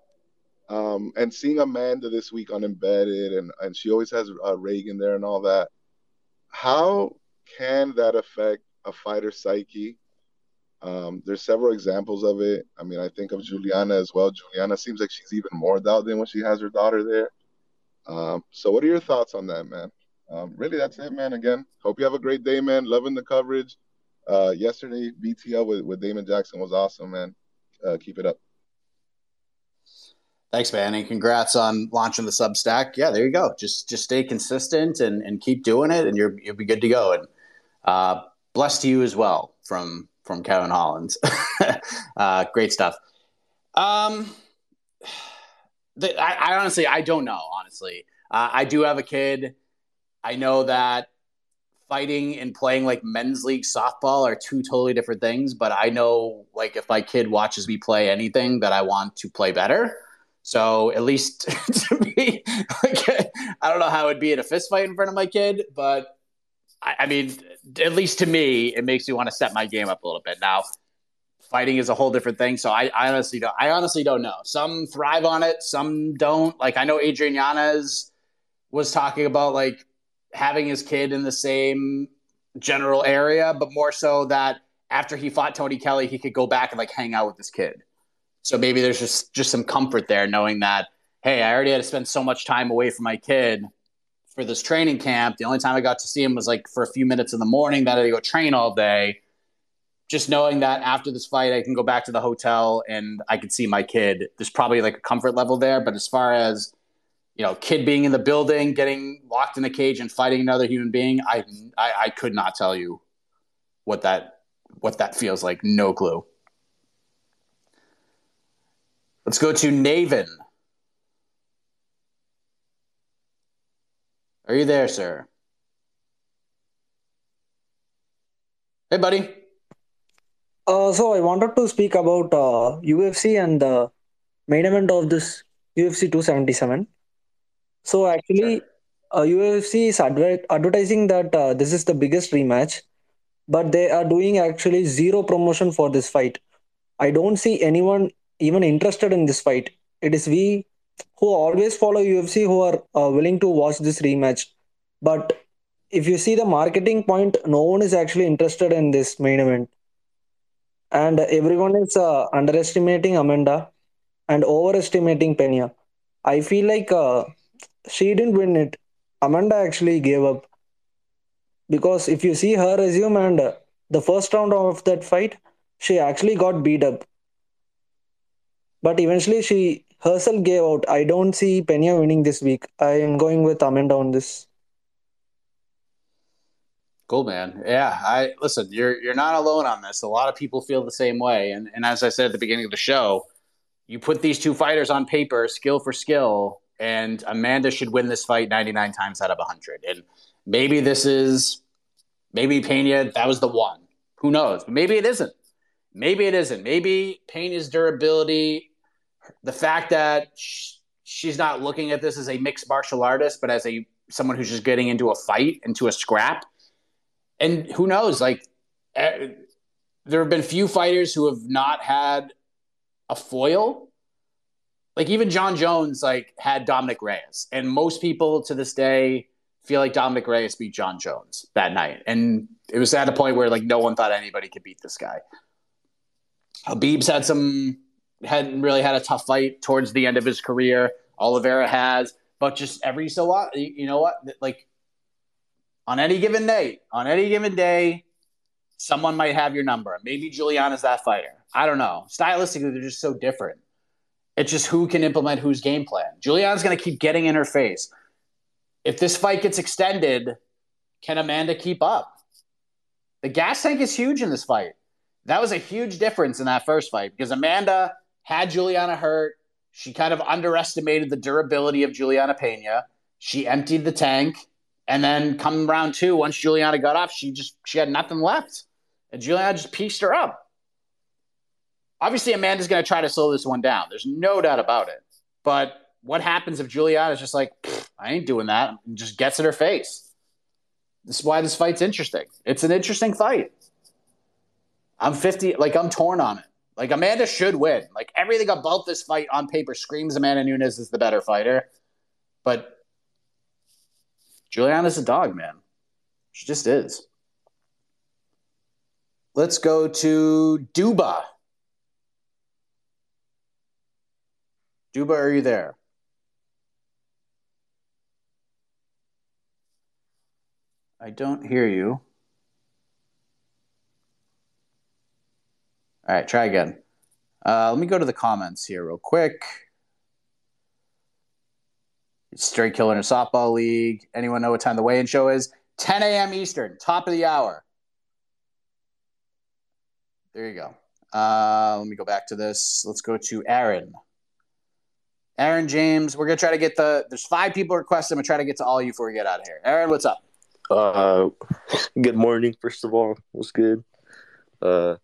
[SPEAKER 11] Um, and seeing Amanda this week on Embedded, and, and she always has uh, Raegan there and all that. How can that affect a fighter's psyche? Um, there's several examples of it. I mean, I think of Julianna as well. Julianna seems like she's even more dialed in when she has her daughter there. Um, so, what are your thoughts on that, man? Um, really, that's it, man. Again, hope you have a great day, man. Loving the coverage. Uh, yesterday, BTL with, with Damon Jackson was awesome, man. Uh, keep it up.
[SPEAKER 3] Thanks, man, and congrats on launching the Substack. Yeah, there you go. Just just stay consistent and, and keep doing it, and you're you'll be good to go. And uh, bless to you as well from from Kevin Holland. <laughs> uh, great stuff. Um, the, I, I, honestly, I don't know. Honestly, uh, I do have a kid. I know that fighting and playing like men's league softball are two totally different things. But I know, like, if my kid watches me play anything, that I want to play better. So at least <laughs> to me, like, I don't know how it'd be in a fist fight in front of my kid, but I, I mean, at least to me, it makes me want to set my game up a little bit. Now, fighting is a whole different thing. So I, I honestly don't. I honestly don't know. Some thrive on it, some don't. Like I know Adrian Yanez was talking about like having his kid in the same general area, but more so that after he fought Tony Kelly, he could go back and like hang out with his kid. So maybe there's just just some comfort there, knowing that hey, I already had to spend so much time away from my kid for this training camp. The only time I got to see him was like for a few minutes in the morning. That I had to go train all day. Just knowing that after this fight, I can go back to the hotel and I can see my kid. There's probably like a comfort level there. But as far as you know, kid being in the building, getting locked in a cage and fighting another human being, I, I, I could not tell you what that what that feels like. No clue. Let's go to Naven. Are you there, sir? Hey, buddy.
[SPEAKER 12] Uh, so I wanted to speak about uh, UFC and the main event of this UFC 277. So actually, uh, UFC is adver- advertising that uh, this is the biggest rematch, but they are doing actually zero promotion for this fight. I don't see anyone even interested in this fight. It is we who always follow UFC who are uh, willing to watch this rematch. But if you see the marketing point, no one is actually interested in this main event. And everyone is uh, underestimating Amanda and overestimating Pena. I feel like uh, she didn't win it. Amanda actually gave up. Because if you see her resume and the first round of that fight, she actually got beat up. But eventually she herself gave out. I don't see Pena winning this week. I am going with Amanda on this.
[SPEAKER 3] Cool, man. Yeah, I listen. You're you're not alone on this. A lot of people feel the same way. And and as I said at the beginning of the show, you put these two fighters on paper, skill for skill, and Amanda should win this fight 99 times out of 100. And maybe this is maybe Pena. That was the one. Who knows? But maybe it isn't. Maybe it isn't. Maybe Pena's durability, the fact that she's not looking at this as a mixed martial artist, but as a someone who's just getting into a fight, into a scrap and who knows? Like, uh, there have been few fighters who have not had a foil. Like even Jon Jones, like had Dominick Reyes, and most people to this day feel like Dominick Reyes beat Jon Jones that night, and it was at a point where like no one thought anybody could beat this guy. Khabib's had some hadn't really had a tough fight towards the end of his career. Oliveira has, but just every so often, you know what? Like on any given day, on any given day, someone might have your number. Maybe Julianna's that fighter. I don't know. Stylistically, they're just so different. It's just who can implement whose game plan. Julianna's going to keep getting in her face. If this fight gets extended, can Amanda keep up? The gas tank is huge in this fight. That was a huge difference in that first fight because Amanda had Julianna hurt. She kind of underestimated the durability of Julianna Pena. She emptied the tank and then come round two, once Julianna got off, she just she had nothing left. And Julianna just pieced her up. Obviously, Amanda's going to try to slow this one down. There's no doubt about it. But what happens if Julianna's just like, I ain't doing that, and just gets in her face? This is why this fight's interesting. It's an interesting fight. I'm 50, like, I'm torn on it. Like, Amanda should win. Like, everything about this fight on paper screams Amanda Nunes is the better fighter. But Julianna's a dog, man. She just is. Let's go to Duba. Duba, are you there? I don't hear you. All right, try again. Uh, let me go to the comments here real quick. Straight Killer in a softball league. Anyone know what time the weigh-in show is? 10 a.m. Eastern, top of the hour. There you go. Uh, let me go back to this. Let's go to Aaron. Aaron James, we're gonna try to get the. There's five people requesting. I'm gonna try to get to all you before we get out of here. Aaron, what's up?
[SPEAKER 13] Uh, <laughs> good morning. First of all, what's good. Uh,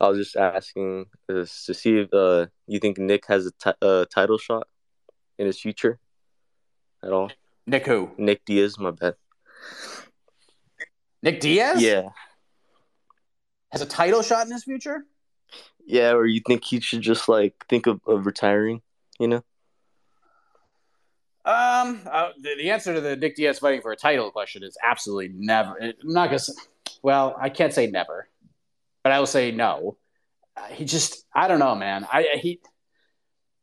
[SPEAKER 13] I was just asking uh, to see if uh you think Nick has a t- uh, title shot in his future at all.
[SPEAKER 3] Nick who?
[SPEAKER 13] Nick Diaz. My bad.
[SPEAKER 3] Nick Diaz?
[SPEAKER 13] Yeah,
[SPEAKER 3] Has a title shot in his future?
[SPEAKER 13] yeah. Or you think he should just like think of, of retiring? You know?
[SPEAKER 3] Um, uh, the, the answer to the Nick Diaz fighting for a title question is absolutely never. I'm not gonna. Well, I can't say never, but I will say no. Uh, he just, I don't know, man. I he,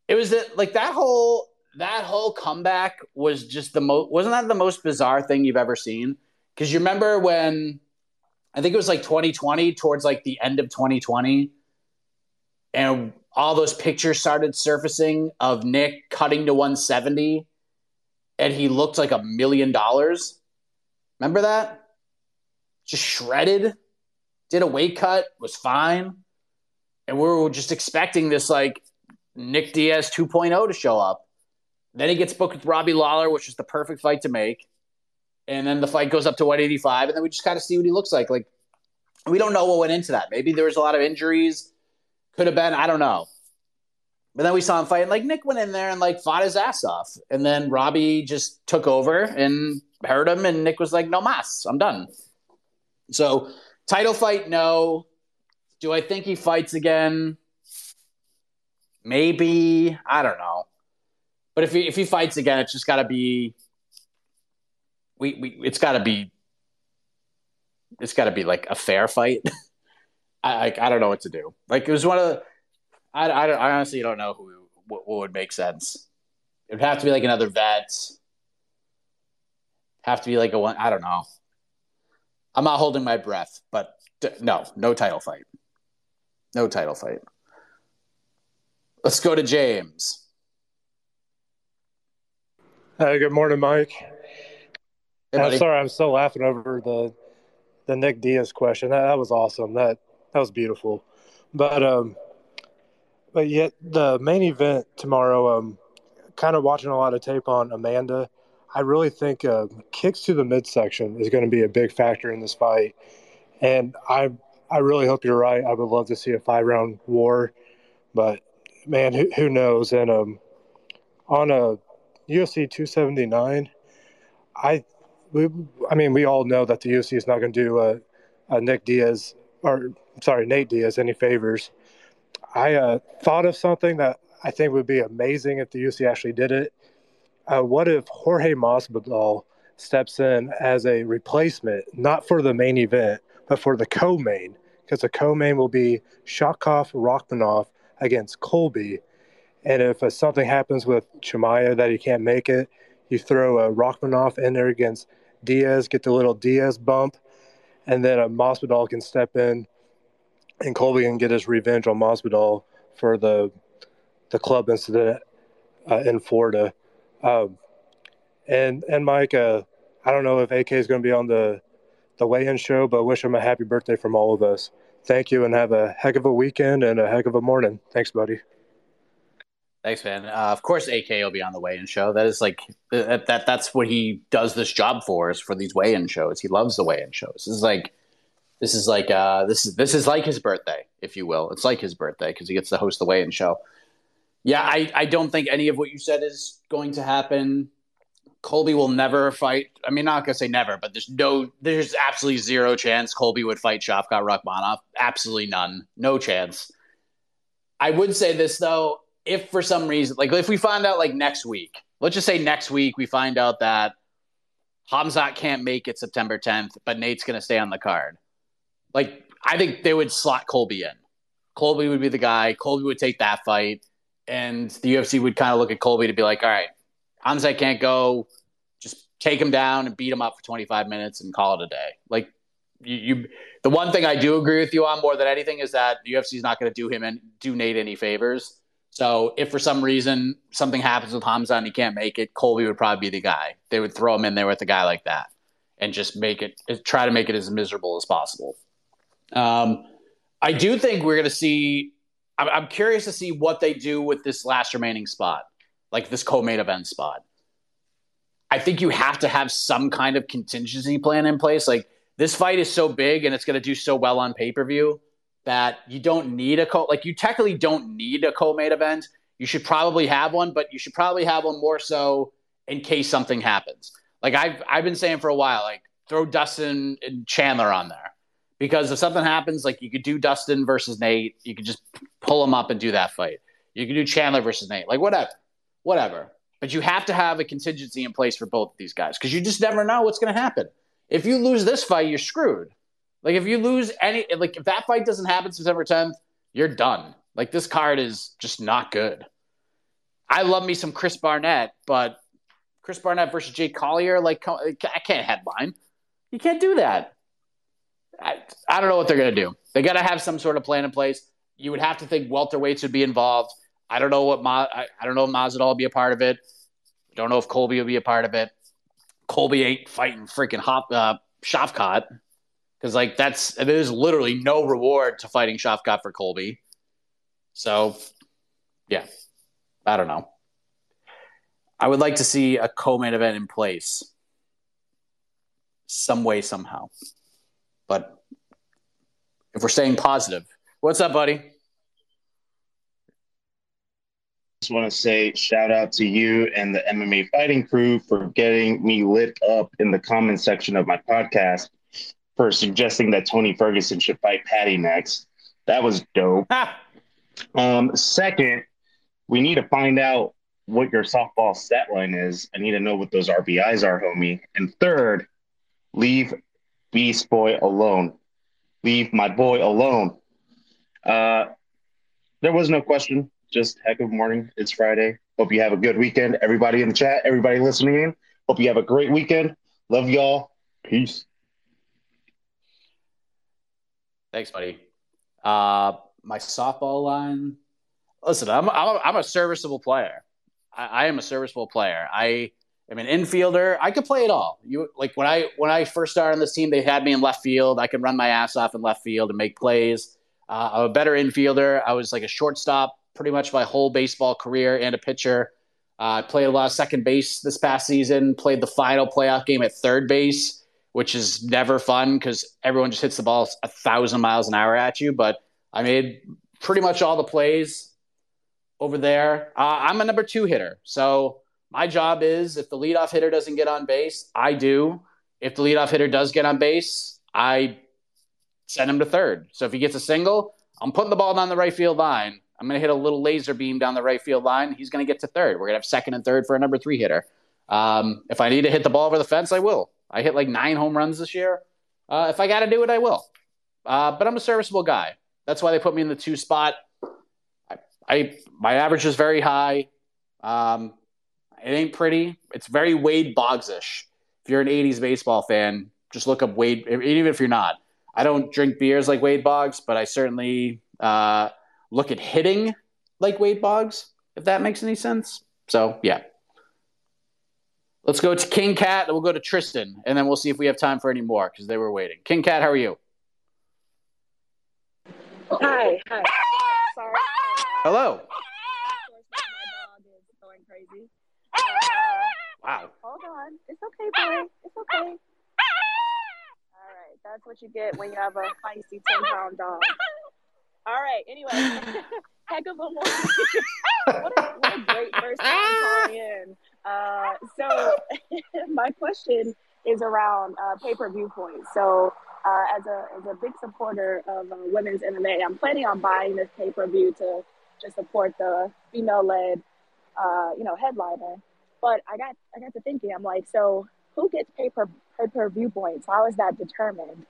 [SPEAKER 3] it was that like that whole that whole comeback was just the most. Wasn't that the most bizarre thing you've ever seen? Because you remember when I think it was like 2020, towards like the end of 2020, and all those pictures started surfacing of Nick cutting to 170 and he looked like a million dollars. Remember that? Just shredded, did a weight cut, was fine. And we were just expecting this like Nick Diaz 2.0 to show up. Then he gets booked with Robbie Lawler, which is the perfect fight to make. And then the fight goes up to 185, and then we just kind of see what he looks like. Like, we don't know what went into that. Maybe there was a lot of injuries. Could have been, I don't know. But then we saw him fight. Like Nick went in there and like fought his ass off, and then Robbie just took over and hurt him, and Nick was like, "No mas, I'm done." So title fight, no. Do I think he fights again? Maybe I don't know. But if he if he fights again, it's just got to be. We, we it's got to be. It's got to be like a fair fight. <laughs> I, I I don't know what to do. Like it was one of the I, I, I honestly don't know who what, what would make sense. It would have to be like another vet. Have to be like a one. I don't know. I'm not holding my breath, but d- no, no title fight. No title fight. Let's go to James.
[SPEAKER 14] Hey, good morning, Mike.
[SPEAKER 3] Hey,
[SPEAKER 14] I'm sorry, I'm still laughing over the the Nick Diaz question. That, that was awesome. That that was beautiful. But um, but yet the main event tomorrow. Um, kind of watching a lot of tape on Amanda. I really think uh, kicks to the midsection is going to be a big factor in this fight, and I I really hope you're right. I would love to see a five round war, but man, who, who knows? And um, on a UFC 279, I we, I mean we all know that the UFC is not going to do a, a Nick Diaz or sorry Nate Diaz any favors. I uh, thought of something that I think would be amazing if the UFC actually did it. Uh, what if Jorge Masvidal steps in as a replacement, not for the main event, but for the co-main? Because the co-main will be Shavkat Rakhmonov against Colby, and if uh, something happens with Chimaev that he can't make it, you throw a Rachmanov in there against Diaz, get the little Diaz bump, and then a Masvidal can step in, and Colby can get his revenge on Masvidal for the the club incident uh, in Florida. Um, and and Mike, uh, I don't know if AK is going to be on the the weigh-in show, but wish him a happy birthday from all of us. Thank you, and have a heck of a weekend and a heck of a morning. Thanks, buddy.
[SPEAKER 3] Thanks, man. Uh, of course, AK will be on the weigh-in show. That is like that, that. That's what he does this job for. Is for these weigh-in shows. He loves the weigh-in shows. This is like, this is like, uh, this is this is like his birthday, if you will. It's like his birthday because he gets to host the weigh-in show. Yeah, I, I don't think any of what you said is going to happen. Colby will never fight. I mean, not gonna say never, but there's no, there's absolutely zero chance Colby would fight Shavkat Rakhmonov. Absolutely none, no chance. I would say this though, if for some reason, like if we find out like next week, let's just say next week we find out that Khamzat can't make it September 10th, but Nate's gonna stay on the card. Like I think they would slot Colby in. Colby would be the guy. Colby would take that fight, and the UFC would kind of look at Colby to be like, all right, Khamzat can't go. Just take him down and beat him up for 25 minutes and call it a day. Like you, you the one thing I do agree with you on more than anything is that the UFC is not going to do him and do Nate any favors. So if for some reason something happens with Hamza and he can't make it, Colby would probably be the guy. They would throw him in there with a guy like that and just make it try to make it as miserable as possible. Um, I do think we're going to see. I'm, I'm curious to see what they do with this last remaining spot, like this co-main event spot. I think you have to have some kind of contingency plan in place. Like this fight is so big and it's going to do so well on pay per view that you don't need a co like you technically don't need a co-main event. You should probably have one, but you should probably have one more so in case something happens. Like I've I've been saying for a while, like throw Dustin and Chandler on there because if something happens, like you could do Dustin versus Nate, you could just pull them up and do that fight. You can do Chandler versus Nate, like whatever, whatever. But you have to have a contingency in place for both of these guys because you just never know what's going to happen. If you lose this fight, you're screwed. Like if you lose any, like if that fight doesn't happen September 10th, you're done. Like this card is just not good. I love me some Chris Barnett, but Chris Barnett versus Jake Collier, like I can't headline. You can't do that. I, I don't know what they're going to do. They got to have some sort of plan in place. You would have to think welterweights would be involved. I don't know what Ma, I, I don't know if Masvidal will be a part of it. Don't know if Colby will be a part of it. Colby ain't fighting freaking Hop, uh, Shavkat because like that's there's literally no reward to fighting Shavkat for Colby. So, yeah, I don't know. I would like to see a co-main event in place, some way somehow. But if we're staying positive, what's up, buddy?
[SPEAKER 15] Just want to say shout out to you and the MMA fighting crew for getting me lit up in the comment section of my podcast for suggesting that Tony Ferguson should fight Paddy next. That was dope. um, second, we need to find out what your softball stat line is. I need to know what those RBIs are, homie. And third, leave Beast Boy alone. Leave my boy alone. Uh, there was no question just heck of a morning. It's Friday. Hope you have a good weekend. Everybody in the chat, everybody listening in. Hope you have a great weekend. Love y'all. Peace.
[SPEAKER 3] Thanks, buddy. Uh, my softball line. Listen, I'm I'm a, I'm a serviceable player. I, I am a serviceable player. I am an infielder. I could play it all. You like when I when I first started on this team, they had me in left field. I could run my ass off in left field and make plays. Uh, I'm a better infielder. I was like a shortstop pretty much my whole baseball career and a pitcher. Uh, I played a lot of second base this past season, played the final playoff game at third base, which is never fun because everyone just hits the ball a thousand miles an hour at you. But I made pretty much all the plays over there. Uh, I'm a number two hitter. So my job is if the leadoff hitter doesn't get on base, I do. If the leadoff hitter does get on base, I send him to third. So if he gets a single, I'm putting the ball down the right field line I'm going to hit a little laser beam down the right field line. He's going to get to third. We're going to have second and third for a number three hitter. Um, if I need to hit the ball over the fence, I will. I hit like nine home runs this year. Uh, if I got to do it, I will. Uh, but I'm a serviceable guy. That's why they put me in the two spot. I, I my average is very high. Um, it ain't pretty. It's very Wade Boggs-ish. If you're an '80s baseball fan, just look up Wade. Even if you're not, I don't drink beers like Wade Boggs, but I certainly uh, look at hitting like Wade Boggs, if that makes any sense. So, yeah. Let's go to King Cat, and we'll go to Tristan, and then we'll see if we have time for any more because they were waiting. King Cat, how are you?
[SPEAKER 16] Hi, hi. Sorry.
[SPEAKER 3] Hello. Wow.
[SPEAKER 16] Hold on. It's okay, boy. It's okay. That's what you get when you have a feisty 10 pound dog. <laughs> All right. Anyway, <laughs> heck of a morning. <laughs> what, a, what a great first time calling in. Uh, so, my question is around uh, pay per view points. So, uh, as a as a big supporter of uh, women's MMA, I'm planning on buying this pay per view to to support the female led, uh, you know, headliner. But I got I got to thinking, I'm like, so who gets pay per per view points? How is that determined?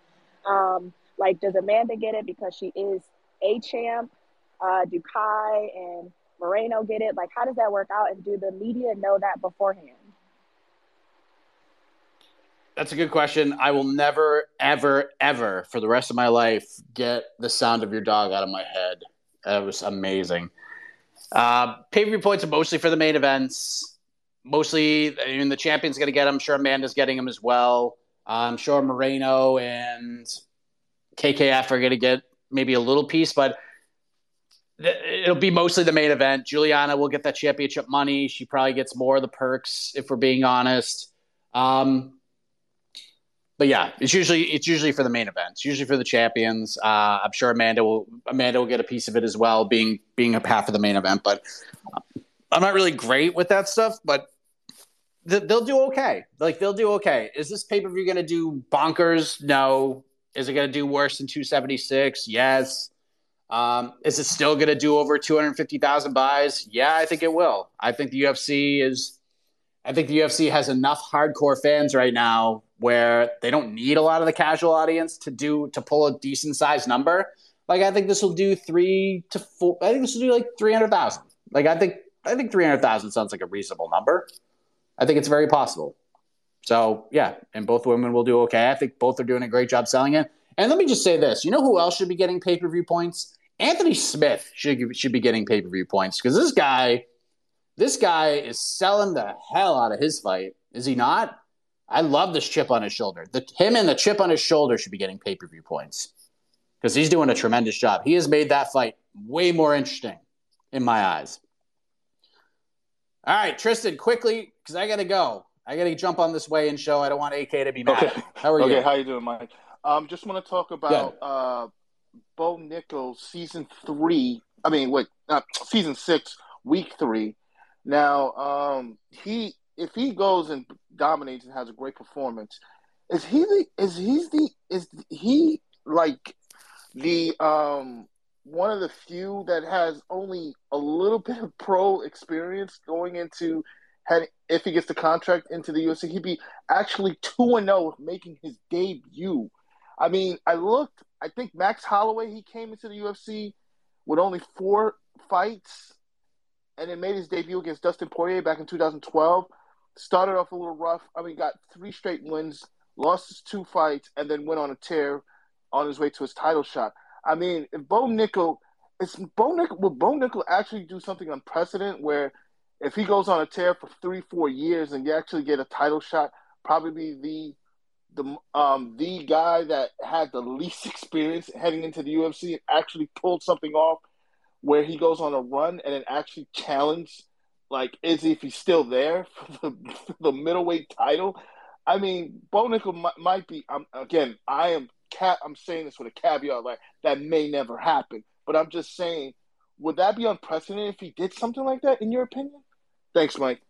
[SPEAKER 16] Um, like, does Amanda get it because she is a champ, uh, do Kai and Moreno get it? Like, how does that work out? And do the media know that beforehand?
[SPEAKER 3] That's a good question. I will never, ever, ever for the rest of my life get the sound of your dog out of my head. That was amazing. Uh, pay per points are mostly for the main events. Mostly, I mean, the champion's going to get them. I'm sure Amanda's getting them as well. I'm sure Moreno and KKF are going to get maybe a little piece, but it'll be mostly the main event. Julianna will get that championship money. She probably gets more of the perks, if we're being honest. Um, but yeah, it's usually it's usually for the main event. It's usually for the champions. Uh, I'm sure Amanda will Amanda will get a piece of it as well, being being a half of the main event. But I'm not really great with that stuff. But th- they'll do okay. Like they'll do okay. Is this pay per view going to do bonkers? No. Is it going to do worse than 276? Yes. Um, is it still going to do over 250,000 buys? Yeah, I think it will. I think the UFC is. I think the UFC has enough hardcore fans right now where they don't need a lot of the casual audience to do to pull a decent sized number. Like I think this will do three to four. I think this will do like three hundred thousand. Like I think I think three hundred thousand sounds like a reasonable number. I think it's very possible. So yeah, and both women will do okay. I think both are doing a great job selling it. And let me just say this: you know who else should be getting pay per view points? Anthony Smith should should be getting pay per view points because this guy, this guy is selling the hell out of his fight. Is he not? I love this chip on his shoulder. The, him and the chip on his shoulder should be getting pay per view points because he's doing a tremendous job. He has made that fight way more interesting in my eyes. All right, Tristan, quickly because I got to go. I got to jump on this way and show. I don't want AK to be mad.
[SPEAKER 17] Okay.
[SPEAKER 3] How are you?
[SPEAKER 17] Okay, how you doing, Mike? Um, just want to talk about uh, Bo Nickal season three. I mean, wait, uh, season six, week three. Now, um, he if he goes and dominates and has a great performance, is he the is he's the is he like the um one of the few that has only a little <laughs> bit of pro experience going into if he gets the contract into the UFC, he'd be actually two and oh zero making his debut. I mean, I looked. I think Max Holloway he came into the UFC with only four fights, and then made his debut against Dustin Poirier back in 2012. Started off a little rough. I mean, got three straight wins, lost his two fights, and then went on a tear on his way to his title shot. I mean, if Bo Nickal, is Bo Nickal, will Bo Nickal actually do something unprecedented where if he goes on a tear for three, four years and you actually get a title shot, probably the the um the guy that had the least <laughs> experience heading into the UFC and actually pulled something off where he goes on a run and then actually challenge like Izzy if he's still there <laughs> for the, for the middleweight title. I mean, Bo Nickal might, might be. Um, again, I am cat. I'm saying this with a caveat, like that may never happen. But I'm just saying, would that be unprecedented if he did something like that? In your opinion? Thanks, Mike.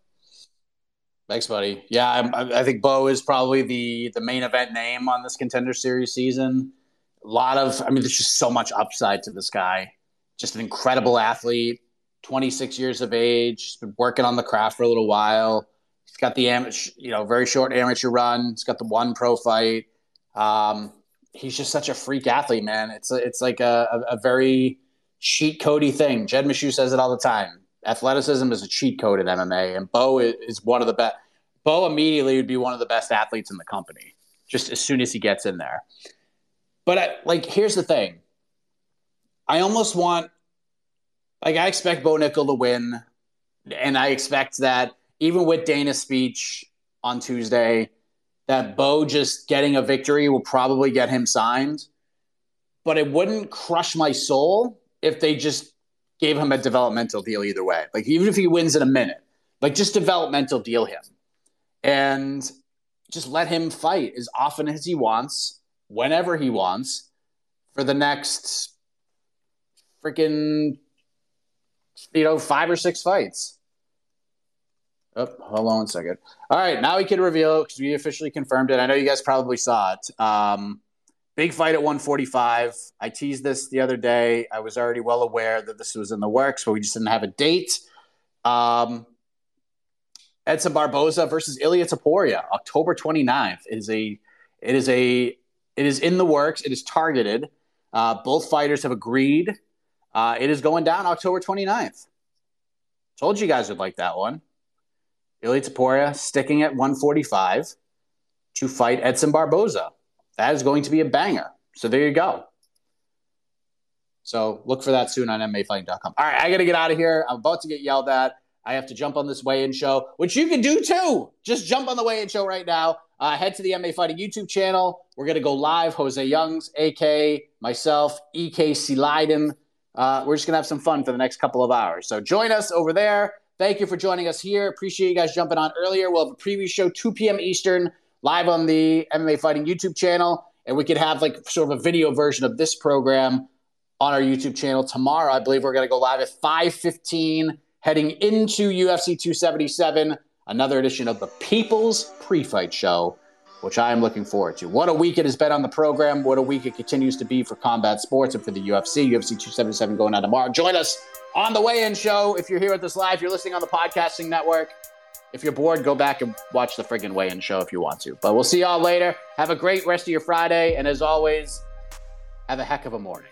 [SPEAKER 3] Thanks, buddy. Yeah, I, I think Bo is probably the the main event name on this contender series season. A lot of, I mean, there's just so much upside to this guy. Just an incredible athlete. 26 years of age. Been working on the craft for a little while. He's got the amateur, you know, very short amateur run. He's got the one pro fight. Um, he's just such a freak athlete, man. It's a, it's like a, a, very cheat cody thing. Jed Meshew says it all the time. Athleticism is a cheat code in MMA, and Bo is one of the best. Bo immediately would be one of the best athletes in the company, just as soon as he gets in there. But I, like, here's the thing. I almost want, like, I expect Bo Nickal to win, and I expect that even with Dana's speech on Tuesday, that Bo just getting a victory will probably get him signed. But it wouldn't crush my soul if they just gave him a developmental deal either way. Like even if he wins in a minute, like just developmental deal him and just let him fight as often as he wants, whenever he wants, for the next freaking you know five or six fights. Oh, hold on one second. All right, now we can reveal because we officially confirmed it. I know you guys probably saw it. Um, big fight at 145. I teased this the other day. I was already well aware that this was in the works, but we just didn't have a date. Um, Edson Barboza versus Ilia Topuria, October 29th. It is a, it is a, it is in the works. It is targeted. Uh, both fighters have agreed. Uh, it is going down October 29th. Told you guys would like that one. Ilia Topuria sticking at 145 to fight Edson Barboza. That is going to be a banger. So there you go. So look for that soon on MMAfighting.com. All right, I got to get out of here. I'm about to get yelled at. I have to jump on this weigh-in show, which you can do too. Just jump on the weigh-in show right now. Uh, head to the MMA Fighting YouTube channel. We're going to go live. Jose Youngs, AK, myself, EK Leiden, uh, we're just going to have some fun for the next couple of hours. So join us over there. Thank you for joining us here. Appreciate you guys jumping on earlier. We'll have a preview show 2 p.m. Eastern live on the MMA Fighting YouTube channel, and we could have like sort of a video version of this program on our YouTube channel tomorrow. I believe we're going to go live at 5:15, heading into UFC 277, another edition of the People's Pre-Fight Show, which I am looking forward to. What a week it has been on the program. What a week it continues to be for combat sports and for the UFC. UFC 277 going on tomorrow. Join us on the weigh-in show if you're here with us live. You're listening on the podcasting network. If you're bored, go back and watch the friggin' weigh-in show if you want to. But we'll see y'all later. Have a great rest of your Friday, and as always, have a heck of a morning.